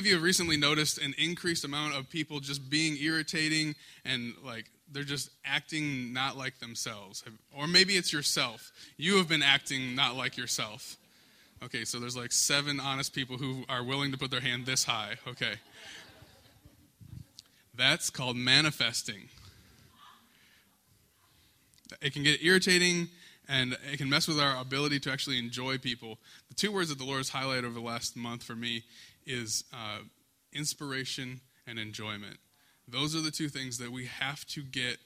of you have recently noticed an increased amount of people just being irritating and like they're just acting not like themselves? Or maybe it's yourself. You have been acting not like yourself. Okay, so there's like seven honest people who are willing to put their hand this high. Okay. That's called manifesting. It can get irritating and it can mess with our ability to actually enjoy people. The two words that the Lord has highlighted over the last month for me is uh, inspiration and enjoyment. Those are the two things that we have to get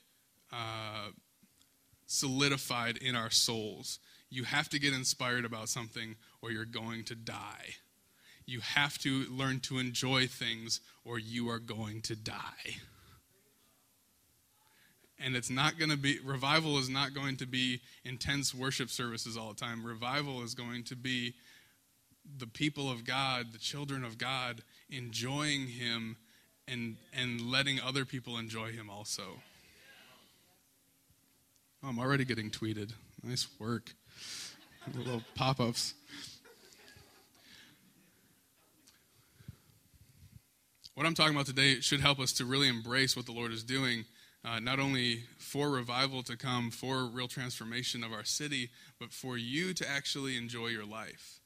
uh, solidified in our souls. You have to get inspired about something or you're going to die. You have to learn to enjoy things or you are going to die and it's not going to be revival is not going to be intense worship services all the time revival is going to be the people of god the children of god enjoying him and and letting other people enjoy him also. Oh, i'm already getting tweeted. Nice work. Little pop-ups. What i'm talking about today should help us to really embrace what the lord is doing uh, not only for revival to come, for real transformation of our city, but for you to actually enjoy your life.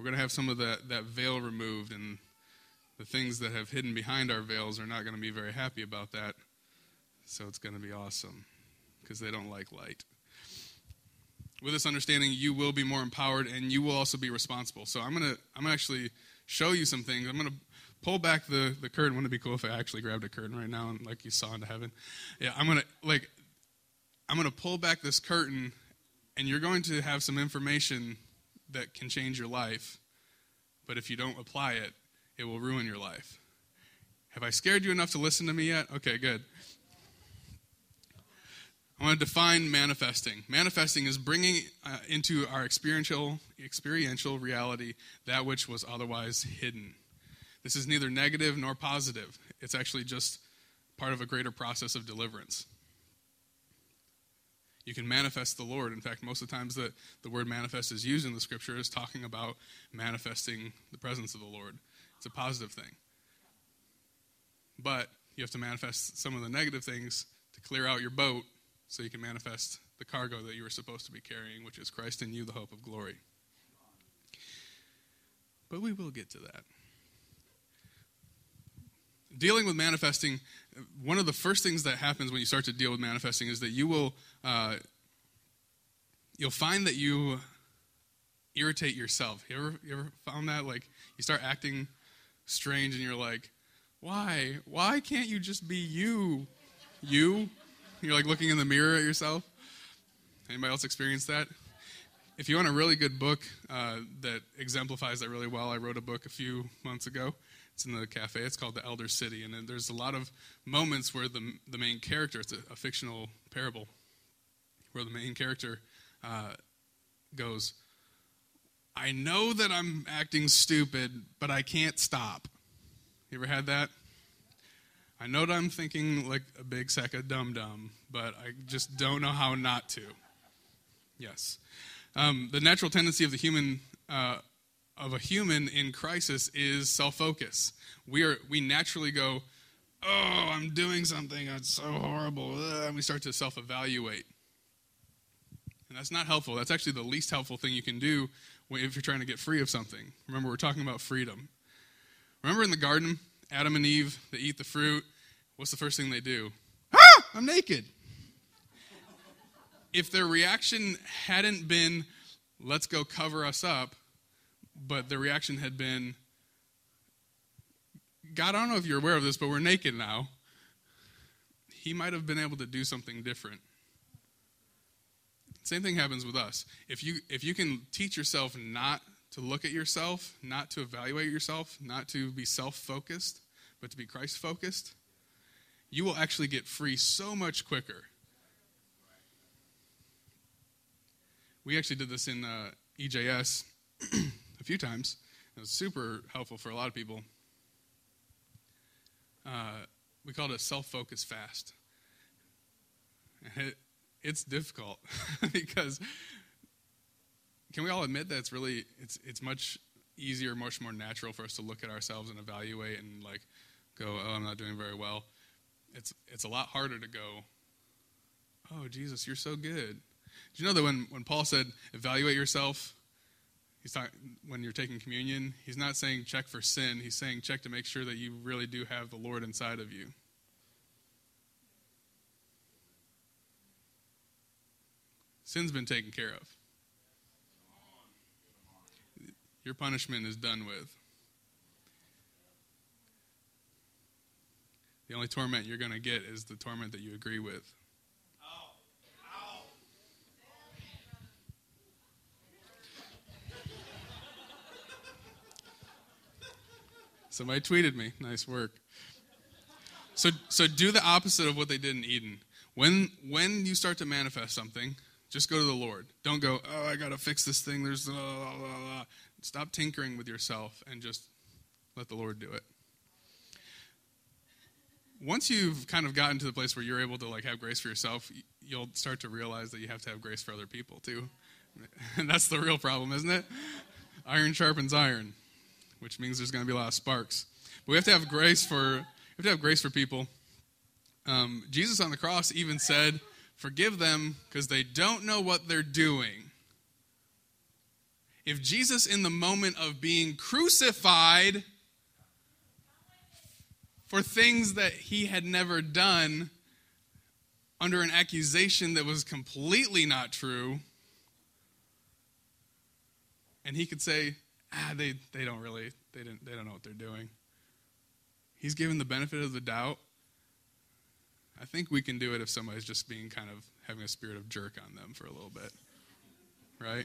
We're going to have some of that, that veil removed, and the things that have hidden behind our veils are not going to be very happy about that. So it's going to be awesome because they don't like light. With this understanding, you will be more empowered and you will also be responsible. So I'm going to I'm actually show you some things. I'm going to pull back the, the curtain. Wouldn't it be cool if I actually grabbed a curtain right now and like you saw into heaven? Yeah, I'm to, like, I'm going to pull back this curtain and you're going to have some information that can change your life. But if you don't apply it, it will ruin your life. Have I scared you enough to listen to me yet? Okay, good. I want to define manifesting. Manifesting is bringing uh, into our experiential experiential reality that which was otherwise hidden. This is neither negative nor positive. It's actually just part of a greater process of deliverance. You can manifest the Lord. In fact, most of the times that the word manifest is used in the scripture is talking about manifesting the presence of the Lord. It's a positive thing. But you have to manifest some of the negative things to clear out your boat so you can manifest the cargo that you were supposed to be carrying, which is Christ in you, the hope of glory. But we will get to that. Dealing with manifesting, one of the first things that happens when you start to deal with manifesting is that you will, uh, you'll find that you irritate yourself. You ever, you ever found that? Like, you start acting strange and you're like, why? Why can't you just be you? You? You're like looking in the mirror at yourself. Anybody else experience that? If you want a really good book uh, that exemplifies that really well, I wrote a book a few months ago. It's in the cafe. It's called The Elder City, and there's a lot of moments where the the main character, it's a, a fictional parable, where the main character uh, goes, "I know that I'm acting stupid, but I can't stop." You ever had that? I know that I'm thinking like a big sack of dum dum, but I just don't know how not to. Yes. Um, the natural tendency of the human, uh, of a human in crisis is self focus. We, are, we naturally go, oh, I'm doing something, it's so horrible, and we start to self evaluate. And that's not helpful. That's actually the least helpful thing you can do if you're trying to get free of something. Remember, we're talking about freedom. Remember in the garden, Adam and Eve, they eat the fruit. What's the first thing they do? Ah, I'm naked. If their reaction hadn't been, let's go cover us up, but the reaction had been, God, I don't know if you're aware of this, but we're naked now, he might have been able to do something different. Same thing happens with us. If you if you can teach yourself not to look at yourself, not to evaluate yourself, not to be self focused, but to be Christ focused, you will actually get free so much quicker. We actually did this in uh, EJS a few times. It was super helpful for a lot of people. Uh, we called it a self focus fast. It, it's difficult because can we all admit that it's really it's it's much easier, much more natural for us to look at ourselves and evaluate and like go, oh, I'm not doing very well. It's it's a lot harder to go, oh Jesus, you're so good. Do you know that when, when Paul said evaluate yourself, he's talking when you're taking communion, he's not saying check for sin. He's saying check to make sure that you really do have the Lord inside of you. Sin's been taken care of. Your punishment is done with. The only torment you're going to get is the torment that you agree with. Somebody tweeted me. Nice work. So, so do the opposite of what they did in Eden. When, when you start to manifest something, just go to the Lord. Don't go, oh, I got to fix this thing. There's blah, blah, blah. Stop tinkering with yourself and just let the Lord do it. Once you've kind of gotten to the place where you're able to like have grace for yourself, you'll start to realize that you have to have grace for other people too. And that's the real problem, isn't it? Iron sharpens iron, which means there's going to be a lot of sparks. But we have to have grace for we have to have grace for people. Um, Jesus on the cross even said, Forgive them because they don't know what they're doing. If Jesus, in the moment of being crucified for things that he had never done, under an accusation that was completely not true, and he could say, ah, they, they don't really, they, didn't, they don't know what they're doing. He's given the benefit of the doubt I think we can do it if somebody's just being kind of having a spirit of jerk on them for a little bit. Right?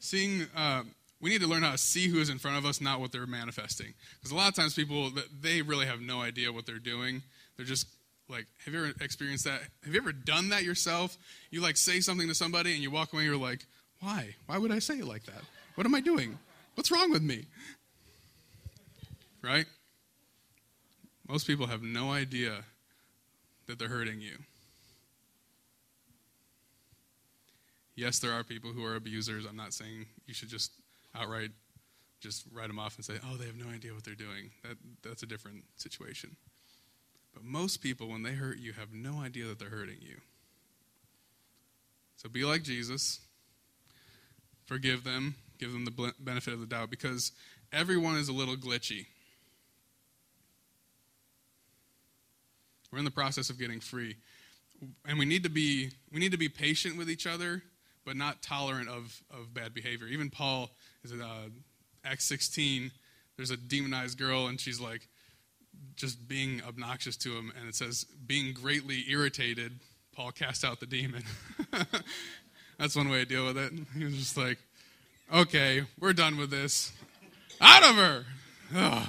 Seeing, uh, we need to learn how to see who is in front of us, not what they're manifesting. Because a lot of times people, they really have no idea what they're doing. They're just like, have you ever experienced that? Have you ever done that yourself? You like say something to somebody and you walk away and you're like, why? Why would I say it like that? What am I doing? What's wrong with me? Right? Most people have no idea that they're hurting you. Yes, there are people who are abusers. I'm not saying you should just outright just write them off and say, "Oh, they have no idea what they're doing." That that's a different situation. But most people when they hurt you have no idea that they're hurting you. So be like Jesus. Forgive them, give them the benefit of the doubt because everyone is a little glitchy. We're in the process of getting free. And we need to be we need to be patient with each other, but not tolerant of, of bad behavior. Even Paul is in uh, Acts 16. There's a demonized girl, and she's like just being obnoxious to him. And it says, being greatly irritated, Paul cast out the demon. That's one way to deal with it. He was just like, okay, we're done with this. Out of her! Ugh.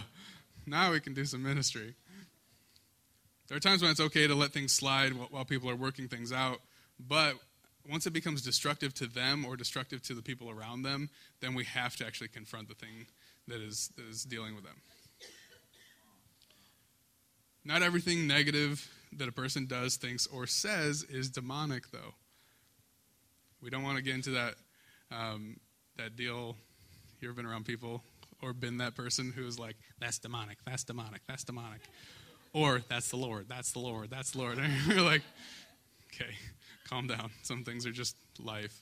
Now we can do some ministry. There are times when it's okay to let things slide while people are working things out, but once it becomes destructive to them or destructive to the people around them, then we have to actually confront the thing that is, that is dealing with them. Not everything negative that a person does, thinks, or says is demonic, though. We don't want to get into that, um, that deal. You ever been around people or been that person who is like, that's demonic, that's demonic, that's demonic. Or, that's the Lord, that's the Lord, that's the Lord. And you're like, okay, calm down. Some things are just life.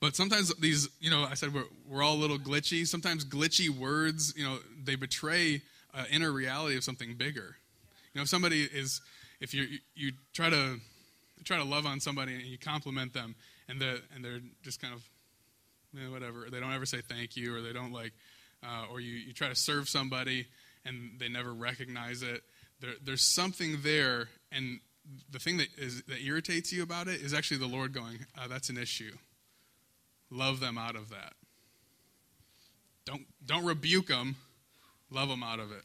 But sometimes these, you know, I said we're, we're all a little glitchy. Sometimes glitchy words, you know, they betray uh, inner reality of something bigger. You know, if somebody is, if you you try to try to love on somebody and you compliment them, and and they're just kind of, know, whatever. They don't ever say thank you, or they don't like, uh, or you you try to serve somebody and they never recognize it. There, there's something there, and the thing that is that irritates you about it is actually the Lord going, uh, "That's an issue. Love them out of that. Don't don't rebuke them. Love them out of it."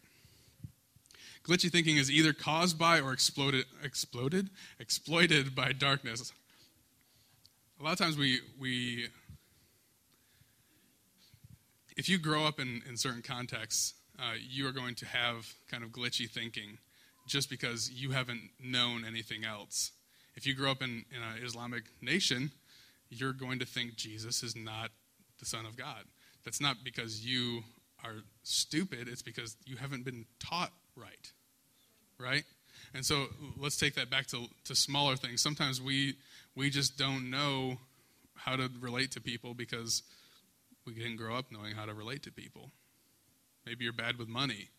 Glitchy thinking is either caused by or exploded, exploded, exploited by darkness. A lot of times we we if you grow up in, in certain contexts, uh, you are going to have kind of glitchy thinking just because you haven't known anything else. if you grow up in, in an Islamic nation, you're going to think Jesus is not the Son of God. That's not because you are stupid, it's because you haven't been taught right. Right? And so let's take that back to, to smaller things. Sometimes we we just don't know how to relate to people because we didn't grow up knowing how to relate to people. Maybe you're bad with money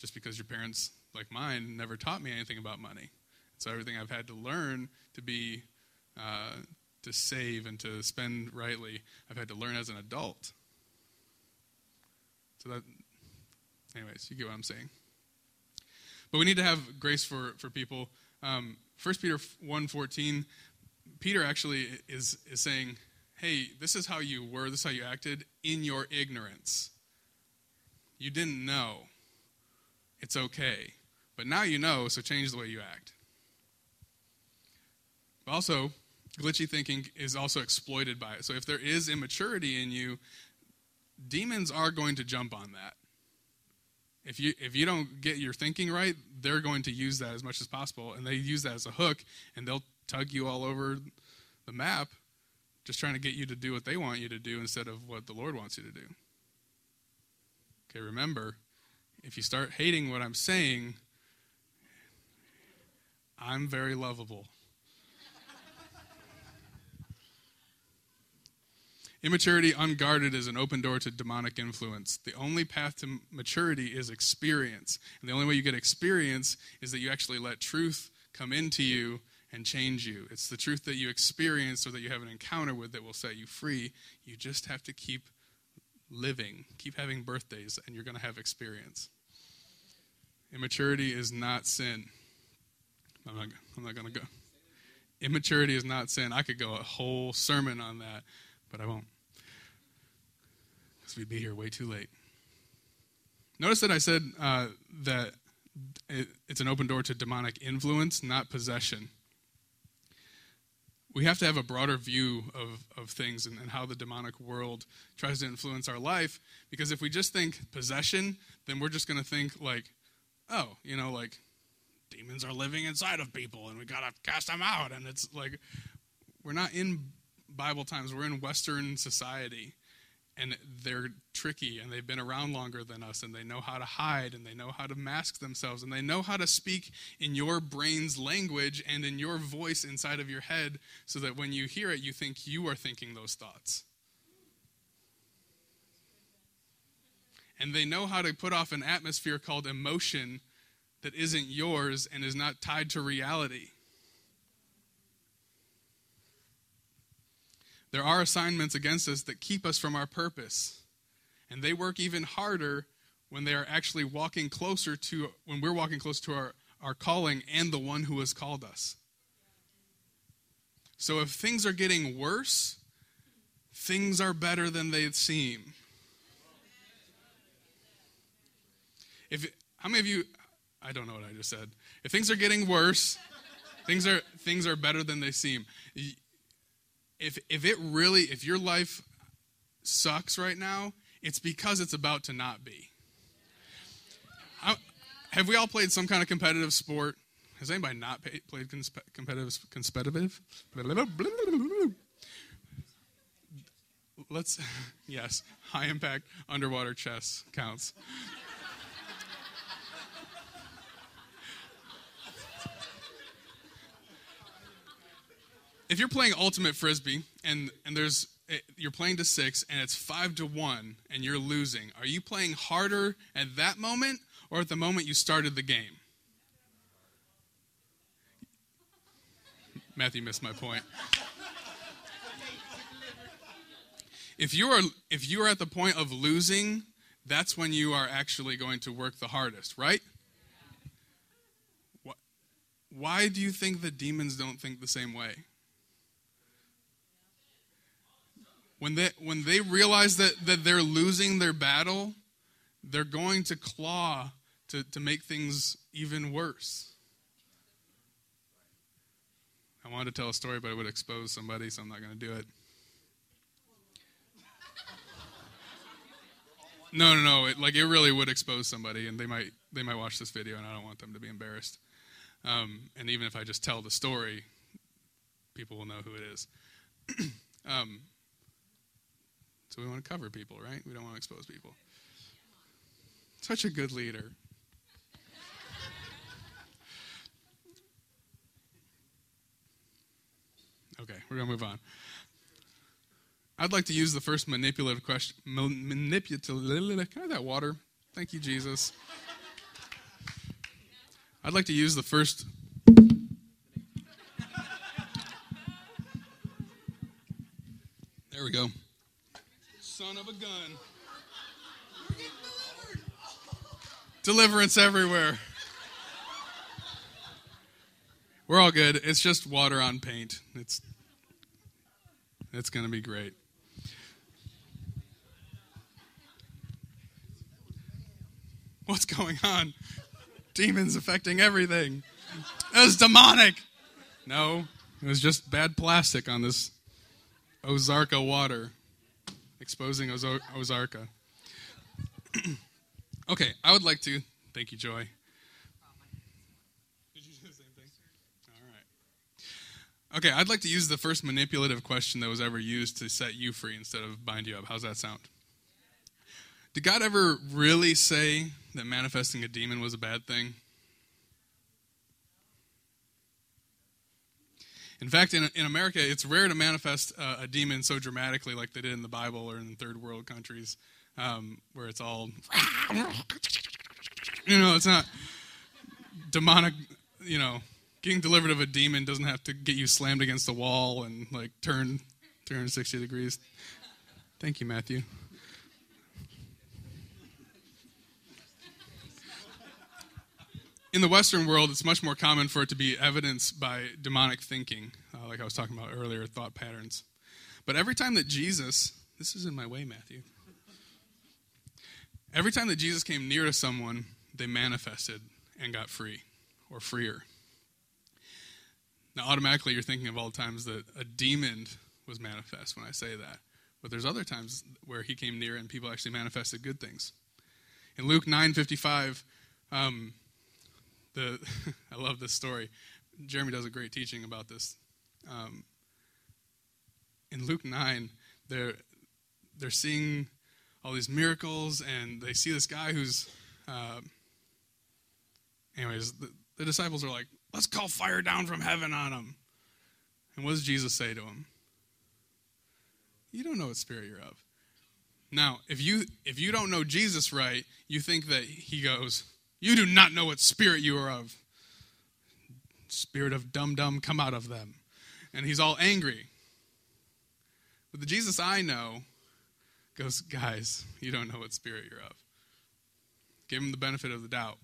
just because your parents, like mine, never taught me anything about money. So everything I've had to learn to be, uh, to save and to spend rightly, I've had to learn as an adult. So that, anyways, you get what I'm saying. But we need to have grace for, for people. Um, 1 Peter 1.14, Peter actually is, is saying, hey, this is how you were, this is how you acted in your ignorance. You didn't know. It's okay. But now you know, so change the way you act. Also, glitchy thinking is also exploited by it. So if there is immaturity in you, demons are going to jump on that. If you if you don't get your thinking right, they're going to use that as much as possible, and they use that as a hook, and they'll tug you all over the map, just trying to get you to do what they want you to do instead of what the Lord wants you to do. Okay, remember, if you start hating what I'm saying, I'm very lovable. Immaturity unguarded is an open door to demonic influence. The only path to maturity is experience. And the only way you get experience is that you actually let truth come into you and change you. It's the truth that you experience or that you have an encounter with that will set you free. You just have to keep living, keep having birthdays, and you're going to have experience. Immaturity is not sin. I'm not, I'm not going to go. Immaturity is not sin. I could go a whole sermon on that, but I won't because we'd be here way too late. Notice that I said uh, that it, it's an open door to demonic influence, not possession. We have to have a broader view of, of things and, and how the demonic world tries to influence our life. Because if we just think possession, then we're just going to think, like, oh, you know, like demons are living inside of people and we got to cast them out. And it's like, we're not in Bible times, we're in Western society and they're tricky and they've been around longer than us and they know how to hide and they know how to mask themselves and they know how to speak in your brain's language and in your voice inside of your head so that when you hear it you think you are thinking those thoughts. And they know how to put off an atmosphere called emotion that isn't yours and is not tied to reality There are assignments against us that keep us from our purpose. And they work even harder when they are actually walking closer to, when we're walking close to our, our calling and the one who has called us. So if things are getting worse, things are better than they seem. If how many of you I don't know what I just said. If things are getting worse, things are things are better than they seem if if it really if your life sucks right now, it's because it's about to not be. I, have we all played some kind of competitive sport? Has anybody not pay, played competitive competitive? Let's yes, high impact underwater chess counts. If you're playing ultimate frisbee and and there's eh, you're playing to six and it's five to one and you're losing, are you playing harder at that moment or at the moment you started the game? Matthew missed my point. If you are if you are at the point of losing, that's when you are actually going to work the hardest, right? Why do you think the demons don't think the same way? When they, when they realize that, that they're losing their battle, they're going to claw to, to make things even worse. I wanted to tell a story, but it would expose somebody, so I'm not going to do it. No, no, no. It, like it really would expose somebody, and they might they might watch this video, and I don't want them to be embarrassed. Um, and even if I just tell the story, people will know who it is. um, so we want to cover people, right? We don't want to expose people. Such a good leader. Okay, we're going to move on. I'd like to use the first manipulative question. Manipulative. Can I have that water? Thank you, Jesus. I'd like to use the first. There we go. Son of a gun. Deliverance everywhere. We're all good. It's just water on paint. It's it's going to be great. What's going on? Demons affecting everything. It was demonic. No, it was just bad plastic on this Ozarka water, exposing Ozo- Ozarka. okay, I would like to. Thank you, Joy. Did you do the same thing? All right. Okay, I'd like to use the first manipulative question that was ever used to set you free instead of bind you up. How's that sound? Did God ever really say that manifesting a demon was a bad thing? In fact, in, in America, it's rare to manifest uh, a demon so dramatically like they did in the Bible or in third world countries um, where it's all, you know, it's not demonic, you know, getting delivered of a demon doesn't have to get you slammed against the wall and like turn 360 degrees. Thank you, Matthew. In the Western world, it's much more common for it to be evidenced by demonic thinking, uh, like I was talking about earlier, thought patterns. But every time that Jesus, this is in my way, Matthew. Every time that Jesus came near to someone, they manifested and got free or freer. Now, automatically, you're thinking of all the times that a demon was manifest when I say that. But there's other times where he came near and people actually manifested good things. In Luke 9:55, um, the I love this story. Jeremy does a great teaching about this. Um, in Luke nine, they're they're seeing all these miracles, and they see this guy who's. Uh, anyways, the, the disciples are like, "Let's call fire down from heaven on him." And what does Jesus say to him? You don't know what spirit you're of. Now, if you if you don't know Jesus right, you think that he goes, you do not know what spirit you are of. Spirit of dumb dumb, come out of them. And he's all angry. But the Jesus I know goes, guys, you don't know what spirit you're of. Give him the benefit of the doubt.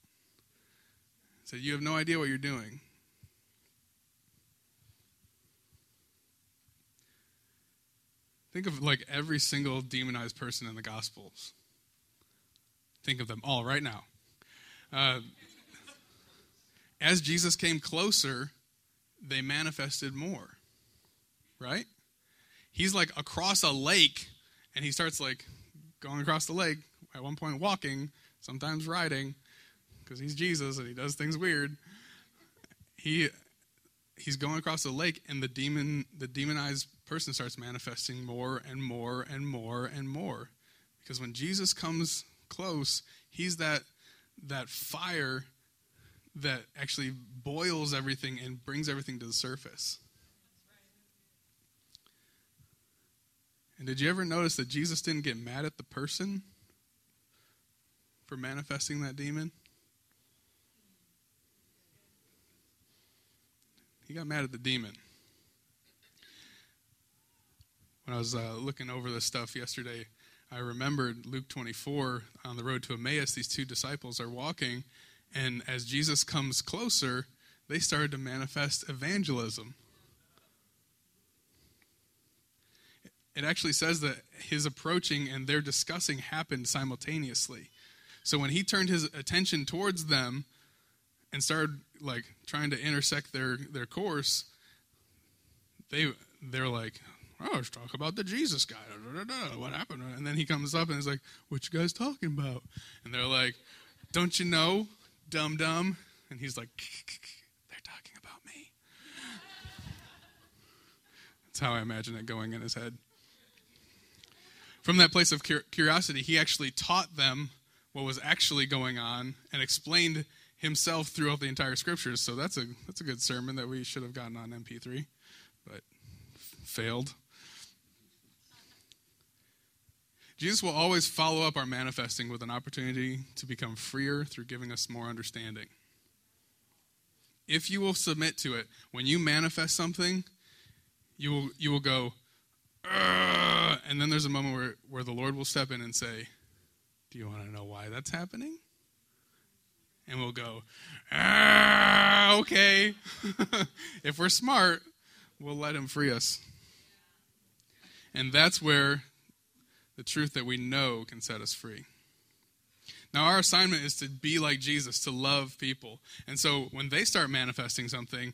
Said, you have no idea what you're doing. Think of like every single demonized person in the Gospels. Think of them all right now. Uh, as Jesus came closer, they manifested more. Right? He's like across a lake, and he starts like going across the lake, at one point walking, sometimes riding, because he's Jesus and he does things weird. He he's going across the lake and the demon the demonized person starts manifesting more and more and more and more because when jesus comes close he's that that fire that actually boils everything and brings everything to the surface. And did you ever notice that Jesus didn't get mad at the person for manifesting that demon? He got mad at the demon. When I was uh, looking over this stuff yesterday, I remembered Luke 24 on the road to Emmaus, these two disciples are walking, and as Jesus comes closer, they started to manifest evangelism. It actually says that his approaching and their discussing happened simultaneously. So when he turned his attention towards them and started like trying to intersect their, their course, they they're like, oh, let's talk about the Jesus guy. Da, da, da, what happened? And then he comes up and is like, what you guys talking about? And they're like, don't you know, dumb dumb? And he's like, they're talking about me. That's how I imagine it going in his head. From that place of curiosity, he actually taught them what was actually going on and explained himself throughout the entire scriptures. So that's a that's a good sermon that we should have gotten on MP3, but failed. Jesus will always follow up our manifesting with an opportunity to become freer through giving us more understanding. If you will submit to it, when you manifest something, you will, you will go, and then there's a moment where, where the Lord will step in and say, Do you want to know why that's happening? And we'll go, ah, okay. if we're smart, we'll let Him free us. And that's where the truth that we know can set us free. Now, our assignment is to be like Jesus, to love people. And so when they start manifesting something,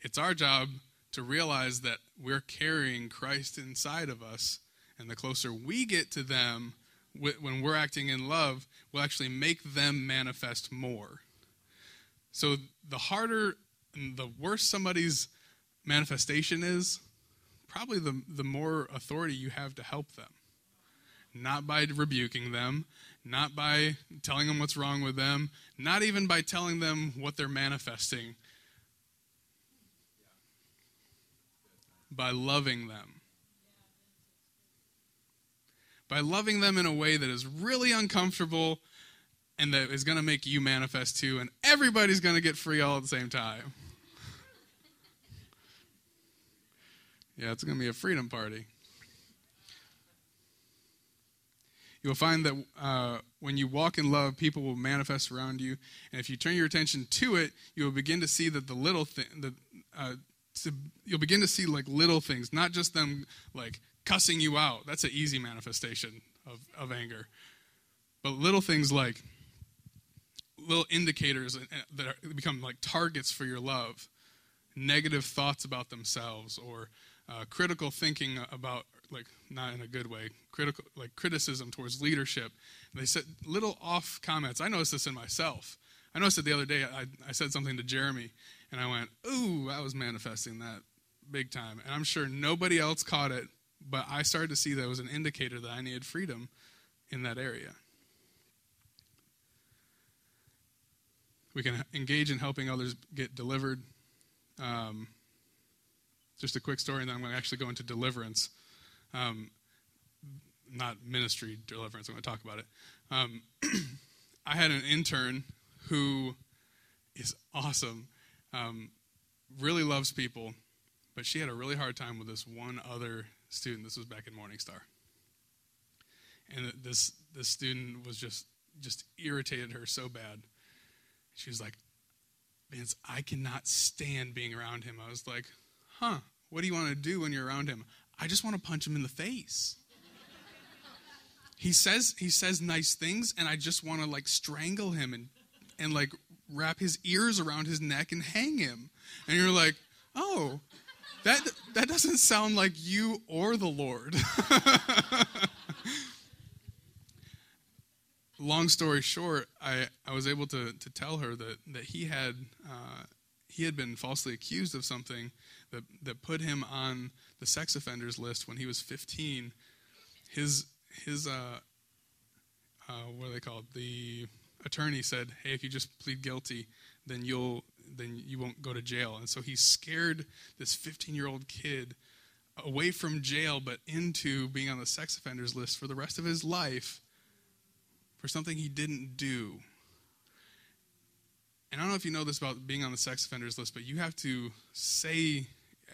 it's our job to realize that we're carrying Christ inside of us. And the closer we get to them, when we're acting in love, will actually make them manifest more. So the harder and the worse somebody's manifestation is, probably the, the more authority you have to help them not by rebuking them, not by telling them what's wrong with them, not even by telling them what they're manifesting, by loving them. By loving them in a way that is really uncomfortable and that is going to make you manifest too, and everybody's going to get free all at the same time. Yeah, it's going to be a freedom party. You'll find that uh, when you walk in love, people will manifest around you. And if you turn your attention to it, you will begin to see that the little thing, the, uh, to, you'll begin to see like little things, not just them like cussing you out. That's an easy manifestation of, of anger. But little things like little indicators uh, that are, become like targets for your love, negative thoughts about themselves, or uh, critical thinking about like not in a good way, critical like criticism towards leadership. And they said little off comments. I noticed this in myself. I noticed it the other day. I, I said something to Jeremy, and I went, "Ooh, I was manifesting that big time." And I'm sure nobody else caught it, but I started to see that was an indicator that I needed freedom in that area. We can engage in helping others get delivered. Um, just a quick story, and then I'm going to actually go into deliverance. Um, not ministry deliverance, I'm going to talk about it. Um, I had an intern who is awesome, um, really loves people, but she had a really hard time with this one other student. This was back in Morningstar. And this, this student was just, just irritated her so bad. She was like, Vince, I cannot stand being around him. I was like, huh, what do you want to do when you're around him? I just want to punch him in the face. he says he says nice things and I just want to like strangle him and and like wrap his ears around his neck and hang him. And you're like, "Oh, that that doesn't sound like you or the Lord." Long story short, I, I was able to, to tell her that, that he had uh, he had been falsely accused of something that, that put him on the sex offenders list when he was 15, his his uh, uh, what are they called? The attorney said, "Hey, if you just plead guilty, then you'll then you won't go to jail." And so he scared this 15 year old kid away from jail, but into being on the sex offenders list for the rest of his life for something he didn't do. And I don't know if you know this about being on the sex offenders list, but you have to say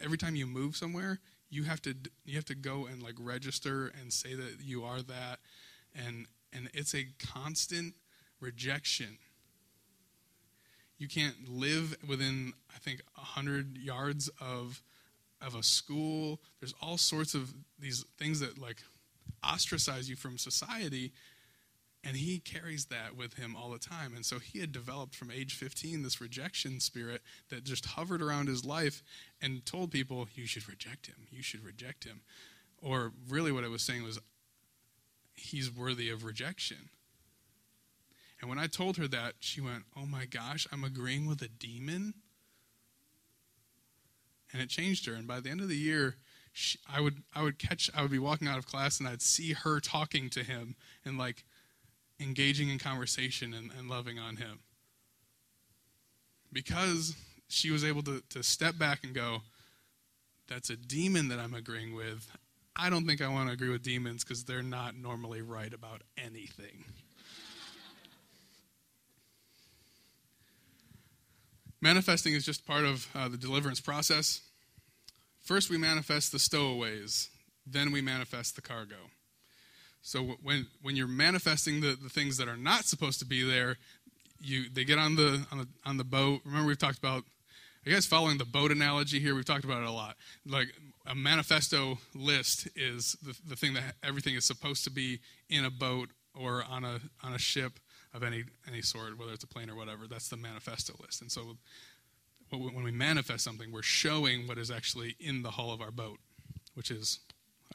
every time you move somewhere, you have to you have to go and like register and say that you are that. And and it's a constant rejection. You can't live within i think 100 yards of of a school. There's all sorts of these things that like ostracize you from society and he carries that with him all the time. And so he had developed from age 15 this rejection spirit that just hovered around his life and told people, you should reject him. You should reject him. Or really, what I was saying was, he's worthy of rejection. And when I told her that, she went, Oh my gosh, I'm agreeing with a demon? And it changed her. And by the end of the year, she, I would I would catch I would be walking out of class and I'd see her talking to him and like engaging in conversation and, and loving on him. Because she was able to, to step back and go, That's a demon that I'm agreeing with. I don't think I want to agree with demons because they're not normally right about anything. Manifesting is just part of uh, the deliverance process. First, we manifest the stowaways, then, we manifest the cargo. So, when, when you're manifesting the, the things that are not supposed to be there, you, they get on the, on, the, on the boat. Remember, we've talked about, you guys following the boat analogy here? We've talked about it a lot. Like, a manifesto list is the, the thing that everything is supposed to be in a boat or on a, on a ship of any, any sort, whether it's a plane or whatever. That's the manifesto list. And so when we manifest something, we're showing what is actually in the hull of our boat, which is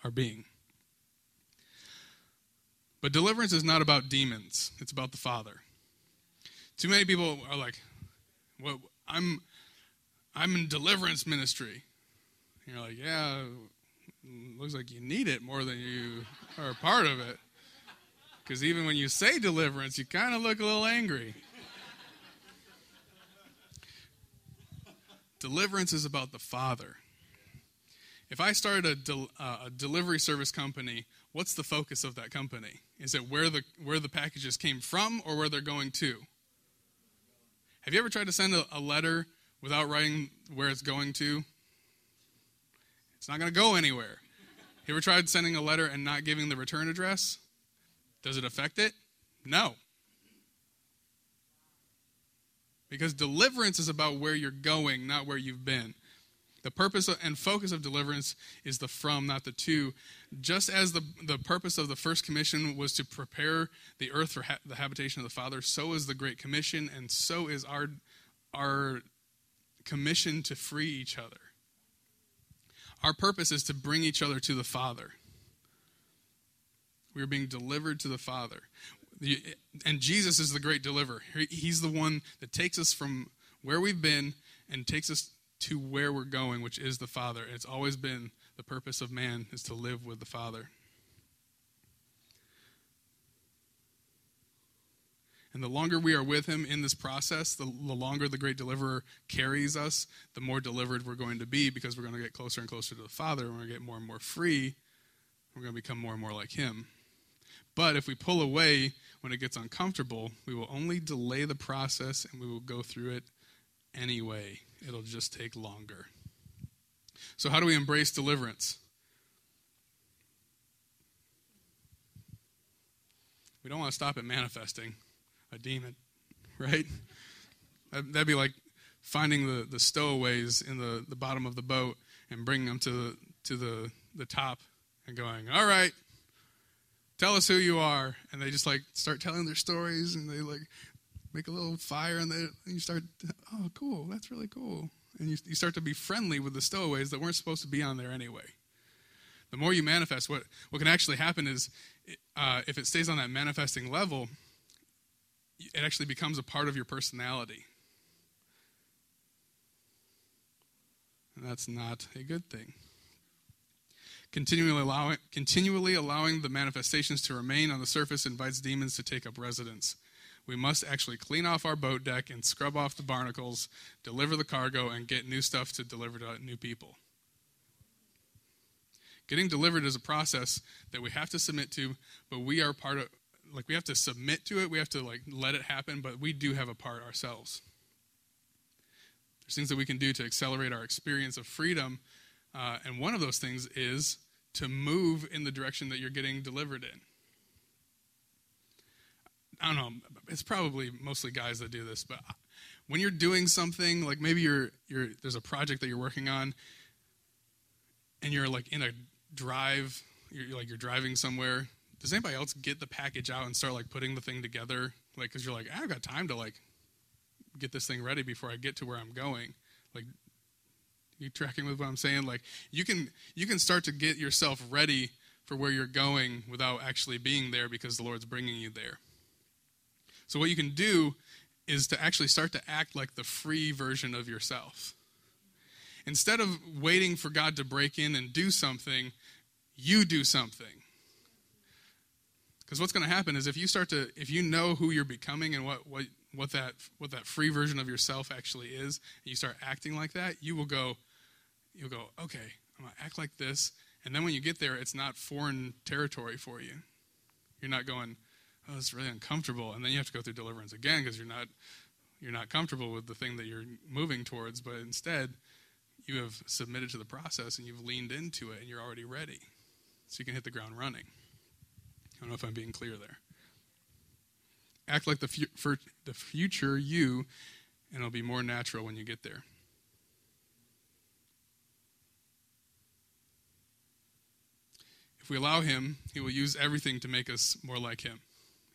our being. But deliverance is not about demons, it's about the Father. Too many people are like, well, I'm, I'm in deliverance ministry. And you're like, yeah, looks like you need it more than you are a part of it. Because even when you say deliverance, you kind of look a little angry. Deliverance is about the Father. If I started a, del- uh, a, delivery service company, what's the focus of that company? Is it where the where the packages came from or where they're going to? Have you ever tried to send a, a letter without writing where it's going to? It's not going to go anywhere. You ever tried sending a letter and not giving the return address? Does it affect it? No. Because deliverance is about where you're going, not where you've been. The purpose and focus of deliverance is the from, not the to. Just as the, the purpose of the first commission was to prepare the earth for ha- the habitation of the Father, so is the Great Commission, and so is our, our commission to free each other. Our purpose is to bring each other to the Father. We are being delivered to the Father. And Jesus is the great deliverer. He's the one that takes us from where we've been and takes us to where we're going, which is the Father. It's always been the purpose of man is to live with the Father. And the longer we are with him in this process, the, the, longer the great deliverer carries us, the more delivered we're going to be because we're going to get closer and closer to the Father. We're going to get more and more free. We're going to become more and more like him. But if we pull away when it gets uncomfortable, we will only delay the process and we will go through it anyway. It'll just take longer. So, how do we embrace deliverance? We don't want to stop at manifesting a demon, right? That'd be like finding the, the stowaways in the, the bottom of the boat and bringing them to to the, the top and going, all right, tell us who you are. And they just like start telling their stories and they like make a little fire and, they, and you start, oh, cool, that's really cool. And you, you start to be friendly with the stowaways that weren't supposed to be on there anyway. The more you manifest, what, what can actually happen is uh, if it stays on that manifesting level, it actually becomes a part of your personality. And that's not a good thing continually allowing, continually allowing the manifestations to remain on the surface invites demons to take up residence. We must actually clean off our boat deck and scrub off the barnacles, deliver the cargo, and get new stuff to deliver to new people. Getting delivered is a process that we have to submit to, but we are part of like we have to submit to it, we have to like let it happen, but we do have a part ourselves. There's things that we can do to accelerate our experience of freedom uh, and one of those things is to move in the direction that you're getting delivered in. I don't know, it's probably mostly guys that do this, but when you're doing something, like maybe you're, you're there's a project that you're working on, and you're like in a drive, you're like you're driving somewhere. Does anybody else get the package out and start like putting the thing together? Like, because you're like, I've got time to like get this thing ready before I get to where I'm going. Like, you tracking with what I'm saying? Like you can you can start to get yourself ready for where you're going without actually being there because the Lord's bringing you there. So what you can do is to actually start to act like the free version of yourself. instead of waiting for God to break in and do something, you do something. Because what's going to happen is if you start to, if you know who you're becoming and what, what, what, that, what that free version of yourself actually is, and you start acting like that, you will go, you'll go, okay, I'm going to act like this. And then when you get there, it's not foreign territory for you. You're not going, oh, it's really uncomfortable. And then you have to go through deliverance again because you're not, you're not comfortable with the thing that you're moving towards. But instead, you have submitted to the process and you've leaned into it and you're already ready. So you can hit the ground running. I don't know if I'm being clear there. Act like the, fu- the future you, and it'll be more natural when you get there. If we allow Him, He will use everything to make us more like Him.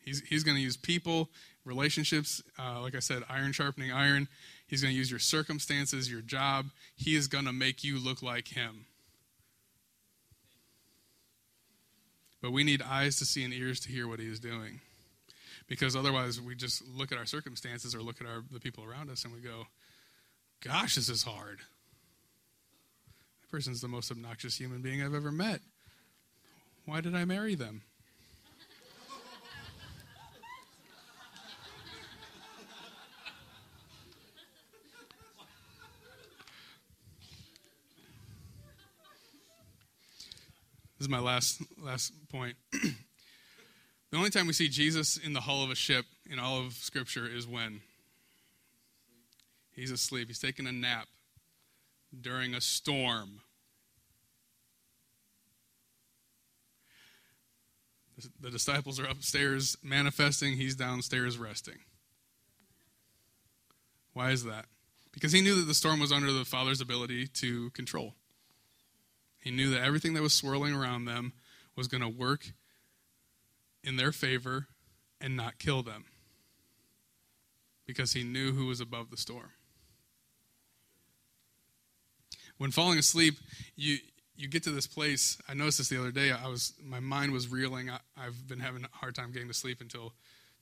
He's, he's going to use people, relationships, uh, like I said, iron sharpening iron. He's going to use your circumstances, your job. He is going to make you look like Him. But we need eyes to see and ears to hear what He is doing. Because otherwise, we just look at our circumstances or look at our, the people around us and we go, gosh, this is hard. That person's the most obnoxious human being I've ever met. Why did I marry them? Is my last last point. the only time we see Jesus in the hull of a ship in all of Scripture is when he's asleep. He's taking a nap during a storm. The disciples are upstairs manifesting, he's downstairs resting. Why is that? Because he knew that the storm was under the Father's ability to control. He knew that everything that was swirling around them was going to work in their favor and not kill them. Because he knew who was above the storm. When falling asleep, you you get to this place. I noticed this the other day. I was my mind was reeling. I, have been having a hard time getting to sleep until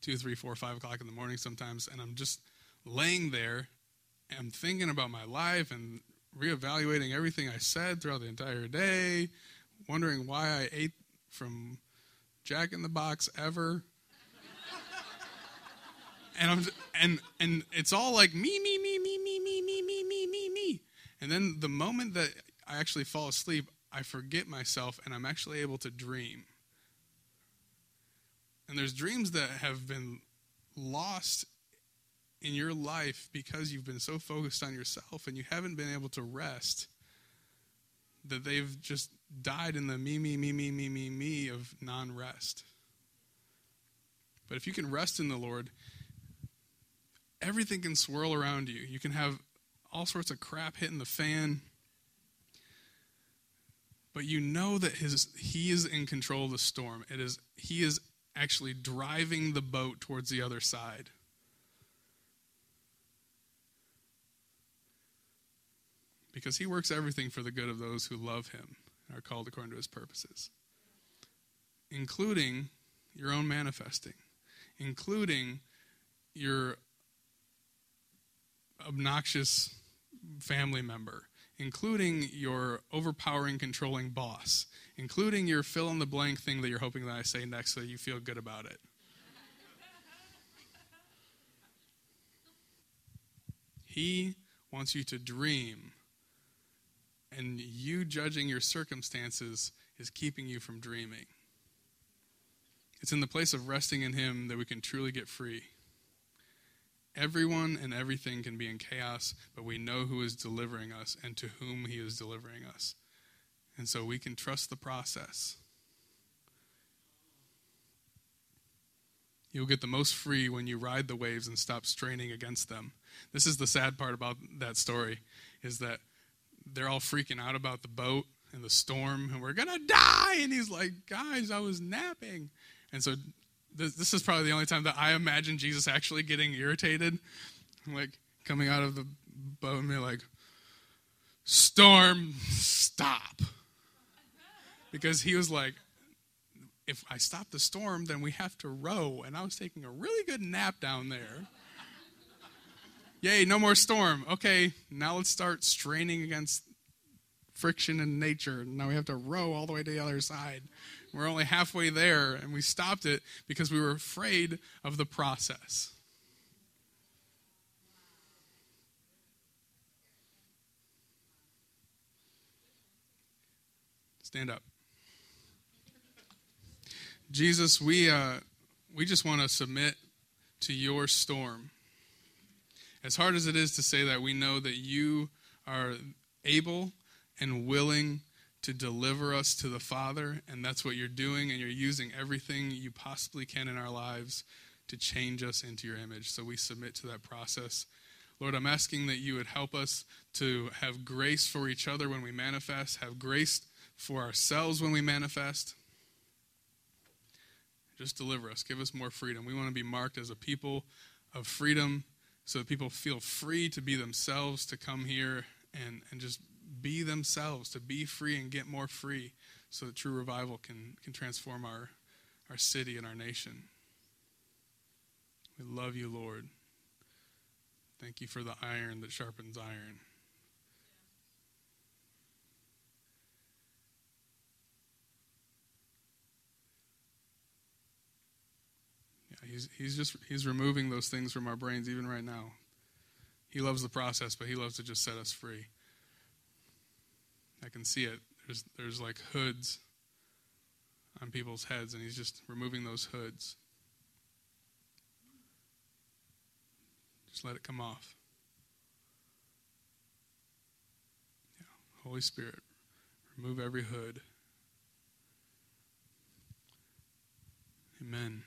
two, three, four, five o'clock in the morning sometimes, and I'm just laying there. And I'm thinking about my life and reevaluating everything I said throughout the entire day, wondering why I ate from Jack in the Box ever. and I'm and and it's all like me me me me me me me me me me me. And then the moment that I actually fall asleep, I forget myself and I'm actually able to dream. And there's dreams that have been lost in your life because you've been so focused on yourself and you haven't been able to rest that they've just died in the me, me, me, me, me, me, me of non rest. But if you can rest in the Lord, everything can swirl around you. You can have all sorts of crap hitting the fan. But you know that his, he is in control of the storm. It is, he is actually driving the boat towards the other side. Because he works everything for the good of those who love him and are called according to his purposes, including your own manifesting, including your obnoxious family member, including your overpowering, controlling boss, including your fill in the blank thing that you're hoping that I say next so you feel good about it. He wants you to dream and you judging your circumstances is keeping you from dreaming. It's in the place of resting in Him that we can truly get free. Everyone and everything can be in chaos, but we know who is delivering us and to whom He is delivering us. And so we can trust the process. You'll get the most free when you ride the waves and stop straining against them. This is the sad part about that story is that they're all freaking out about the boat and the storm, and we're gonna die. And he's like, guys, I was napping. And so this, this is probably the only time that I imagine Jesus actually getting irritated, like coming out of the boat and being like, storm, stop. Because he was like, if I stop the storm, then we have to row. And I was taking a really good nap down there. Yay, no more storm. Okay, now let's start straining against friction in nature. Now we have to row all the way to the other side. We're only halfway there, and we stopped it because we were afraid of the process. Stand up. Jesus, we, uh, we just want to submit to your storm. As hard as it is to say that, we know that you are able and willing to deliver us to the Father, and that's what you're doing, and you're using everything you possibly can in our lives to change us into your image. So we submit to that process. Lord, I'm asking that you would help us to have grace for each other when we manifest, have grace for ourselves when we manifest. Just deliver us. Give us more freedom. We want to be marked as a people of freedom so that people feel free to be themselves, to come here and, and just be themselves, to be free and get more free so that true revival can, can transform our, our city and our nation. We love you, Lord. Thank you for the iron that sharpens iron. He's, he's just he's removing those things from our brains even right now. He loves the process, but he loves to just set us free. I can see it. There's there's like hoods on people's heads, and he's just removing those hoods. Just let it come off. Yeah. Holy Spirit, remove every hood. Amen.